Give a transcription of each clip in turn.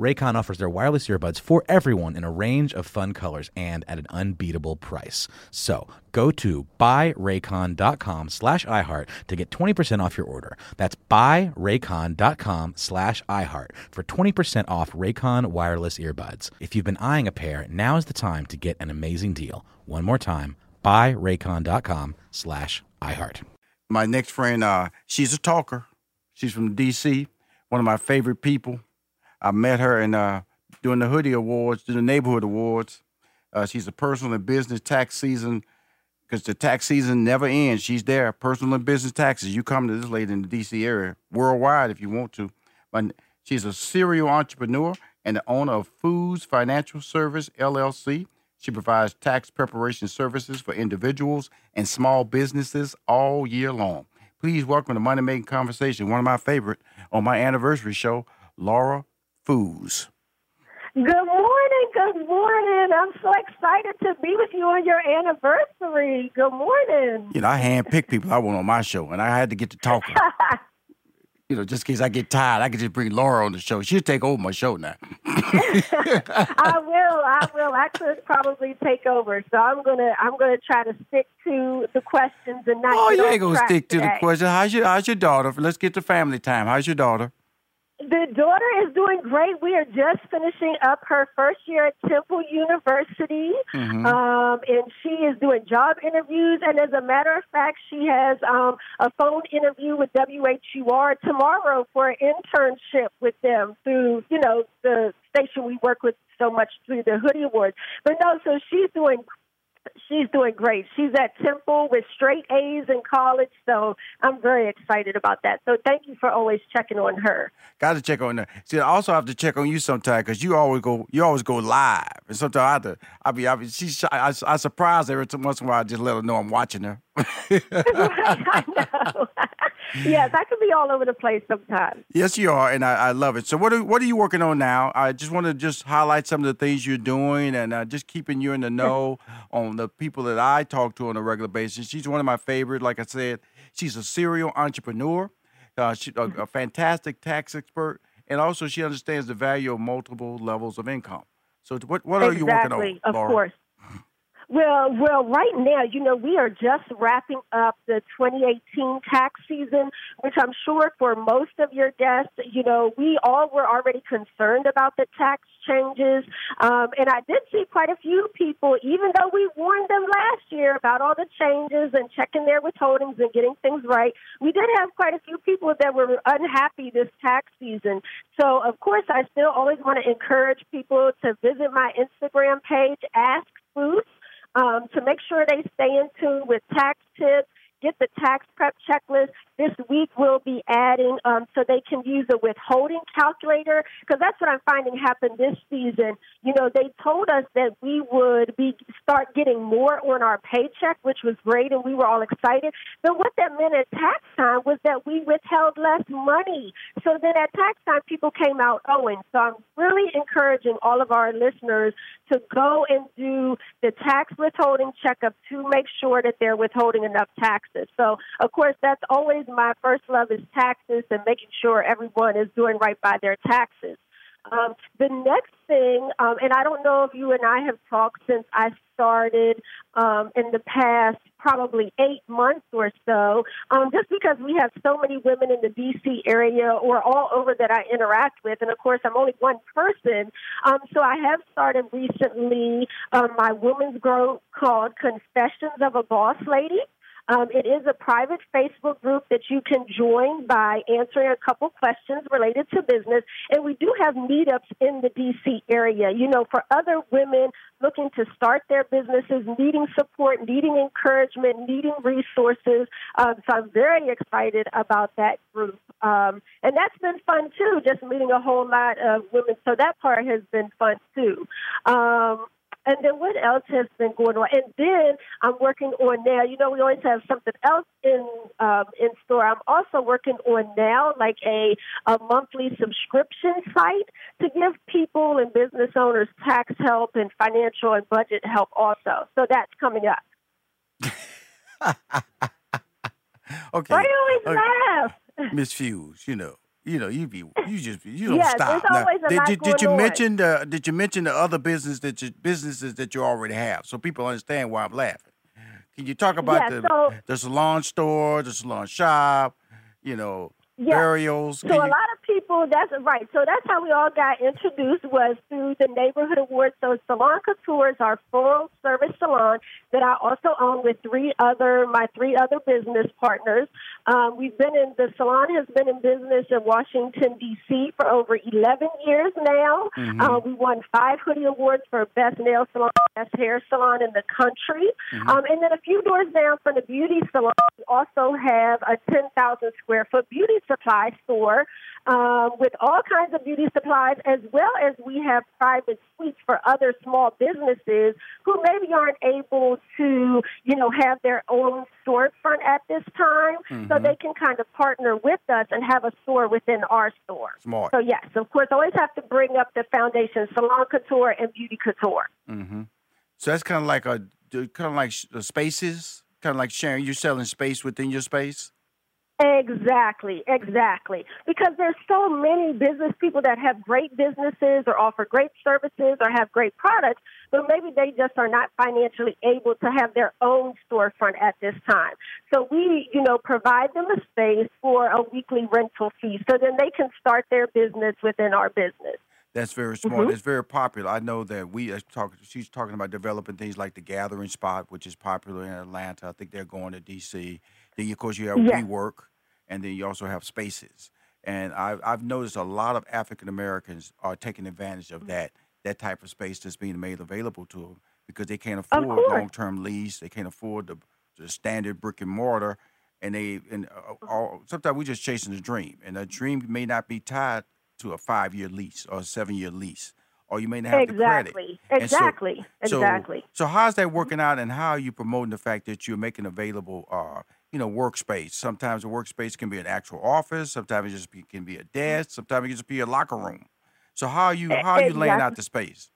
Raycon offers their wireless earbuds for everyone in a range of fun colors and at an unbeatable price. So go to buyraycon.com slash iHeart to get 20% off your order. That's buyraycon.com slash iHeart for 20% off Raycon wireless earbuds. If you've been eyeing a pair, now is the time to get an amazing deal. One more time, buyraycon.com slash iHeart. My next friend, uh, she's a talker. She's from D.C., one of my favorite people. I met her in uh, during the Hoodie Awards, doing the Neighborhood Awards. Uh, she's a personal and business tax season because the tax season never ends. She's there, personal and business taxes. You come to this lady in the D.C. area, worldwide if you want to. But she's a serial entrepreneur and the owner of Foos Financial Service LLC. She provides tax preparation services for individuals and small businesses all year long. Please welcome to Money Making Conversation, one of my favorite on my anniversary show, Laura Foos. Good morning. Good morning. I'm so excited to be with you on your anniversary. Good morning. You know, I handpicked people I want on my show, and I had to get to talking. you know, just in case I get tired, I could just bring Laura on the show. She'll take over my show now. I will. I will. I could probably take over. So I'm gonna. I'm gonna try to stick to the questions and not. Oh, you ain't gonna stick to the today. question. How's your How's your daughter? Let's get to family time. How's your daughter? The daughter is doing great. We are just finishing up her first year at Temple University, Mm-hmm. um, and she is doing job interviews. And as a matter of fact, she has um, a phone interview with WHUR tomorrow for an internship with them through, you know, the station we work with so much through the Hoodie Awards. But no, so she's doing she's doing great. She's at Temple with straight A's in college, so I'm very excited about that. So thank you for always checking on her. Got to check on her. See, I also have to check on you sometime because you always go you always go live, and sometimes I have to. I be I be she's I, I surprise her every once in a while. I just let her know I'm watching her. I know. yes, I can be all over the place sometimes. Yes, you are, and I, I love it. So, what are what are you working on now? I just want to just highlight some of the things you're doing, and uh, just keeping you in the know on the people that I talk to on a regular basis. She's one of my favorite. Like I said, she's a serial entrepreneur. Uh, she, a, a fantastic tax expert, and also she understands the value of multiple levels of income. So, what what are you working on, Exactly, of Laura? course. Well, well, right now, you know, we are just wrapping up the 2018 tax season, which I'm sure for most of your guests, you know, we all were already concerned about the tax changes. Um, and I did see quite a few people, even though we warned them last year about all the changes and checking their withholdings and getting things right, we did have quite a few people that were unhappy this tax season. So, of course, I still always want to encourage people to visit my Instagram page, Ask Foos um, to make sure they stay in tune with tax tips, get the tax prep checklist. This week we'll be adding um, so they can use a withholding calculator because that's what I'm finding happen this season. You know, they told us that we would be start getting more on our paycheck, which was great, and we were all excited. But what that meant at tax time was that we withheld less money. So then at tax time, people came out owing. So I'm really encouraging all of our listeners to go and do the tax withholding checkup to make sure that they're withholding enough taxes. So, of course, that's always my first love is taxes and making sure everyone is doing right by their taxes. Um, the next thing, um, and I don't know if you and I have talked since I started um, in the past probably eight months or so, um, just because we have so many women in the D.C. area or all over that I interact with. And of course, I'm only one person. Um, so I have started recently um, my women's group called Confessions of a Boss Lady. Um, it is a private Facebook group that you can join by answering a couple questions related to business. And we do have meetups in the DC area, you know, for other women looking to start their businesses, needing support, needing encouragement, needing resources. Um, so I'm very excited about that group. Um, and that's been fun too, just meeting a whole lot of women. So that part has been fun too. Um, and then what else has been going on? And then I'm working on now. You know, we always have something else in um, in store. I'm also working on now, like a a monthly subscription site to give people and business owners tax help and financial and budget help also. So that's coming up. okay. Why do you always okay. laugh? Miss Fuse, you know. You know, you be you just you don't Yes, stop. a did, did, did you mention the did you mention the other business that you, businesses that you already have so people understand why I'm laughing? Can you talk about Yeah, the so- the salon store, the salon shop, you know, Yeah. burials? So Can a lot of people, that's right. So that's how we all got introduced was through the neighborhood awards. So Salon Couture is our full service salon that I also own with three other my three other business partners. Um, we've been in the salon has been in business in Washington D.C. for over 11 years now. Mm-hmm. Uh, we won five hoodie awards for best nail salon, best hair salon in the country. Mm-hmm. Um, and then a few doors down from the beauty salon, we also have a 10,000 square foot beauty supply store um, with all kinds of beauty supplies, as well as we have private suites for other small businesses who maybe aren't able to, you know, have their own storefront at this time. So they can kind of partner with us and have a store within our store. Smart. So yes, of course, always have to bring up the foundation, salon couture and beauty couture. Mm-hmm. So that's kind of like a kind of like spaces, kind of like sharing. You're selling space within your space. Exactly, exactly. Because there's so many business people that have great businesses or offer great services or have great products, but maybe they just are not financially able to have their own storefront at this time. So we, you know, provide them a space for a weekly rental fee so then they can start their business within our business. That's very smart. Mhm. It's very popular. I know that we are talking. She's talking about developing things like the Gathering Spot, which is popular in Atlanta. I think they're going to D.C. Then, of course, you have Yes. WeWork, and then you also have Spaces. And I've I've noticed a lot of African Americans are taking advantage of that that type of space that's being made available to them because they can't afford long term lease. They can't afford the, the standard brick and mortar, and they and uh, all, sometimes we're just chasing a dream, and a dream may not be tied to a five year lease or a seven year lease, or you may not have the credit. Exactly, so- exactly, so, exactly. So how's that working out, and how are you promoting the fact that you're making available, uh, you know, workspace? Sometimes a workspace can be an actual office. Sometimes it just be, can be a desk. Sometimes it can just be a locker room. So how are you how are you laying out the space?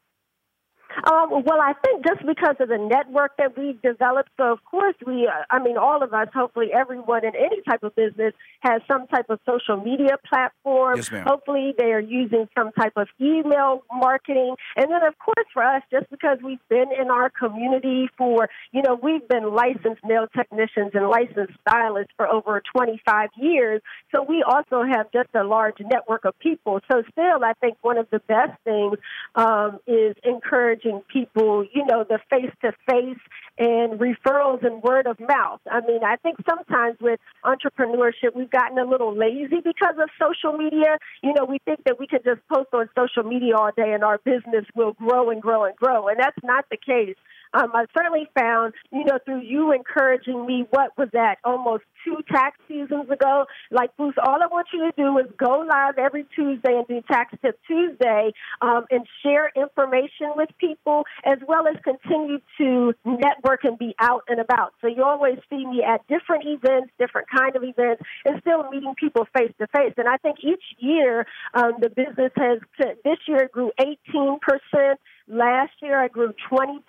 Um, well, I think just because of the network that we've developed, so of course we, uh, I mean, all of us, hopefully everyone in any type of business has some type of social media platform. Yes, ma'am. Hopefully they are using some type of email marketing. And then, of course, for us, just because we've been in our community for, you know, we've been licensed nail technicians and licensed stylists for over 25 years. So we also have just a large network of people. So still, I think one of the best things um, is encouraging people, you know, the face to face and referrals and word of mouth. I mean, I think sometimes with entrepreneurship, we've gotten a little lazy because of social media. You know, we think that we can just post on social media all day and our business will grow and grow and grow. And that's not the case. Um, I certainly found, you know, through you encouraging me, what was that, almost two tax seasons ago? Like, Bruce, all I want you to do is go live every Tuesday and do Tax Tip Tuesday um, and share information with people, as well as continue to network and be out and about. So you always see me at different events, different kind of events, and still meeting people face to face. And I think each year um, the business has, this year grew 18%. Last year I grew 20%.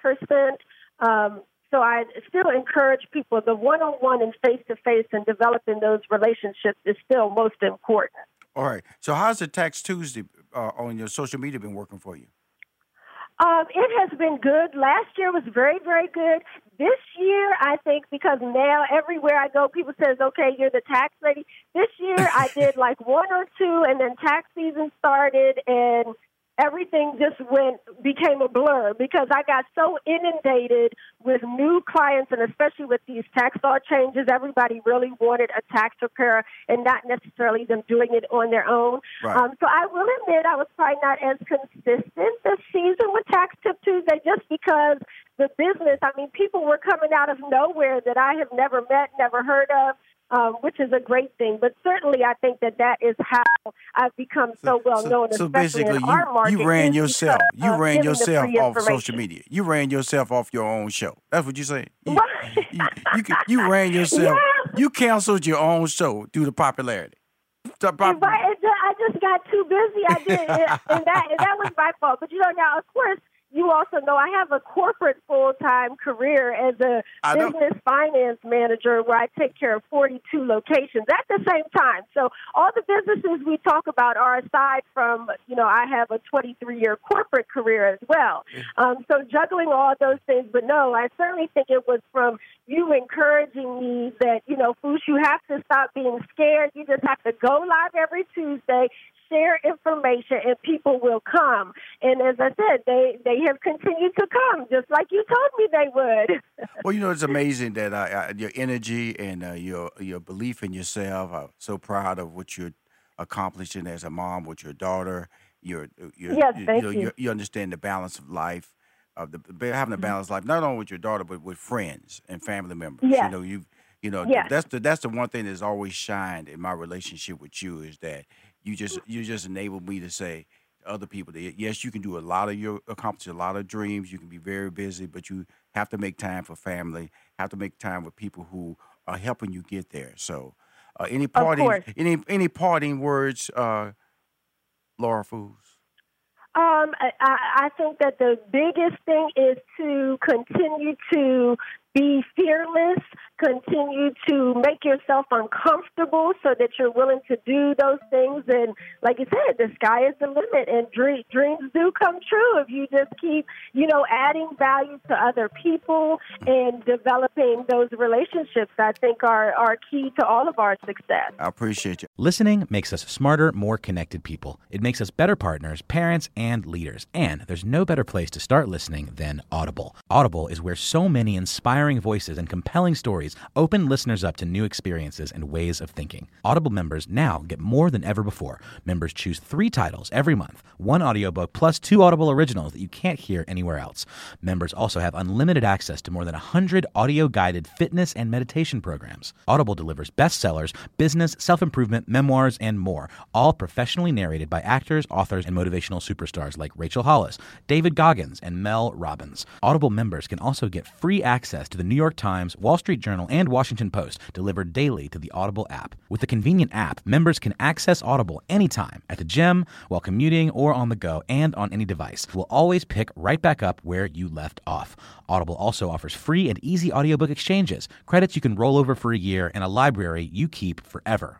Um, so I still encourage people the one-on-one and face-to-face and developing those relationships is still most important. All right. So how's the Tax Tuesday uh, on your social media been working for you? Um, it has been good. Last year was very, very good. This year, I think because now everywhere I go, people says, "Okay, you're the tax lady." This year, I did like one or two, and then tax season started, and everything just went became a blur because I got so inundated with new clients and especially with these tax law changes, everybody really wanted a tax preparer and not necessarily them doing it on their own. Right. Um, so I will admit I was probably not as consistent this season with Tax Tip Tuesday just because the business, I mean, people were coming out of nowhere that I have never met, never heard of um, which is a great thing. But certainly, I think that that is how I've become so, so well known. So, so basically, you, you ran yourself. You ran yourself off social media. You ran yourself off your own show. That's what you say. You, you, you, you, ran yourself. You canceled your own show due to popularity. Right. I just got too busy. I did, and that and that was my fault. But you know, now of course you also know I have a corporate full time career as a business finance manager where I take care of 42 locations at the same time. So all the businesses we talk about are aside from, you know, I have a 23 year corporate career as well. Um, so juggling all those things, but no, I certainly think it was from you encouraging me that, you know, Foosh, you have to stop being scared. You just have to go live every Tuesday share information and people will come. And as I said, they, they have continued to come, just like you told me they would. well, you know, it's amazing that uh, uh, your energy and uh, your your belief in yourself. I'm so proud of what you're accomplishing as a mom with your daughter. You're, you're yes, you, thank you, you. you understand the balance of life. Of the having a mm-hmm. balanced life, not only with your daughter, but with friends and family members. Yes. You know, you you know yes. that's the that's the one thing that's always shined in my relationship with you is that you just you just enabled me to say to other people that yes, you can do a lot of your accomplish a lot of dreams. You can be very busy, but you have to make time for family. Have to make time with people who are helping you get there. So, uh, any parting any any parting words, uh, Laura Foos? Um, I, I think that the biggest thing is to continue to be fearless, continue to make yourself uncomfortable so that you're willing to do those things. And like you said, the sky is the limit, and dream, dreams do come true if you just keep, you know, adding value to other people and developing those relationships. I think are are key to all of our success. I appreciate you. Listening makes us smarter, more connected people. It makes us better partners, parents, and leaders. And there's no better place to start listening than Audible. Audible is where so many inspiring inspiring voices and compelling stories open listeners up to new experiences and ways of thinking. Audible members now get more than ever before. Members choose three titles every month, one audiobook plus two Audible originals that you can't hear anywhere else. Members also have unlimited access to more than 100 audio guided fitness and meditation programs. Audible delivers bestsellers, business, self improvement, memoirs, and more, all professionally narrated by actors, authors, and motivational superstars like Rachel Hollis, David Goggins, and Mel Robbins. Audible members can also get free access to the New York Times, Wall Street Journal, and Washington Post delivered daily to the Audible app. With the convenient app, members can access Audible anytime at the gym, while commuting, or on the go, and on any device. We'll always pick right back up where you left off. Audible also offers free and easy audiobook exchanges, credits you can roll over for a year, and a library you keep forever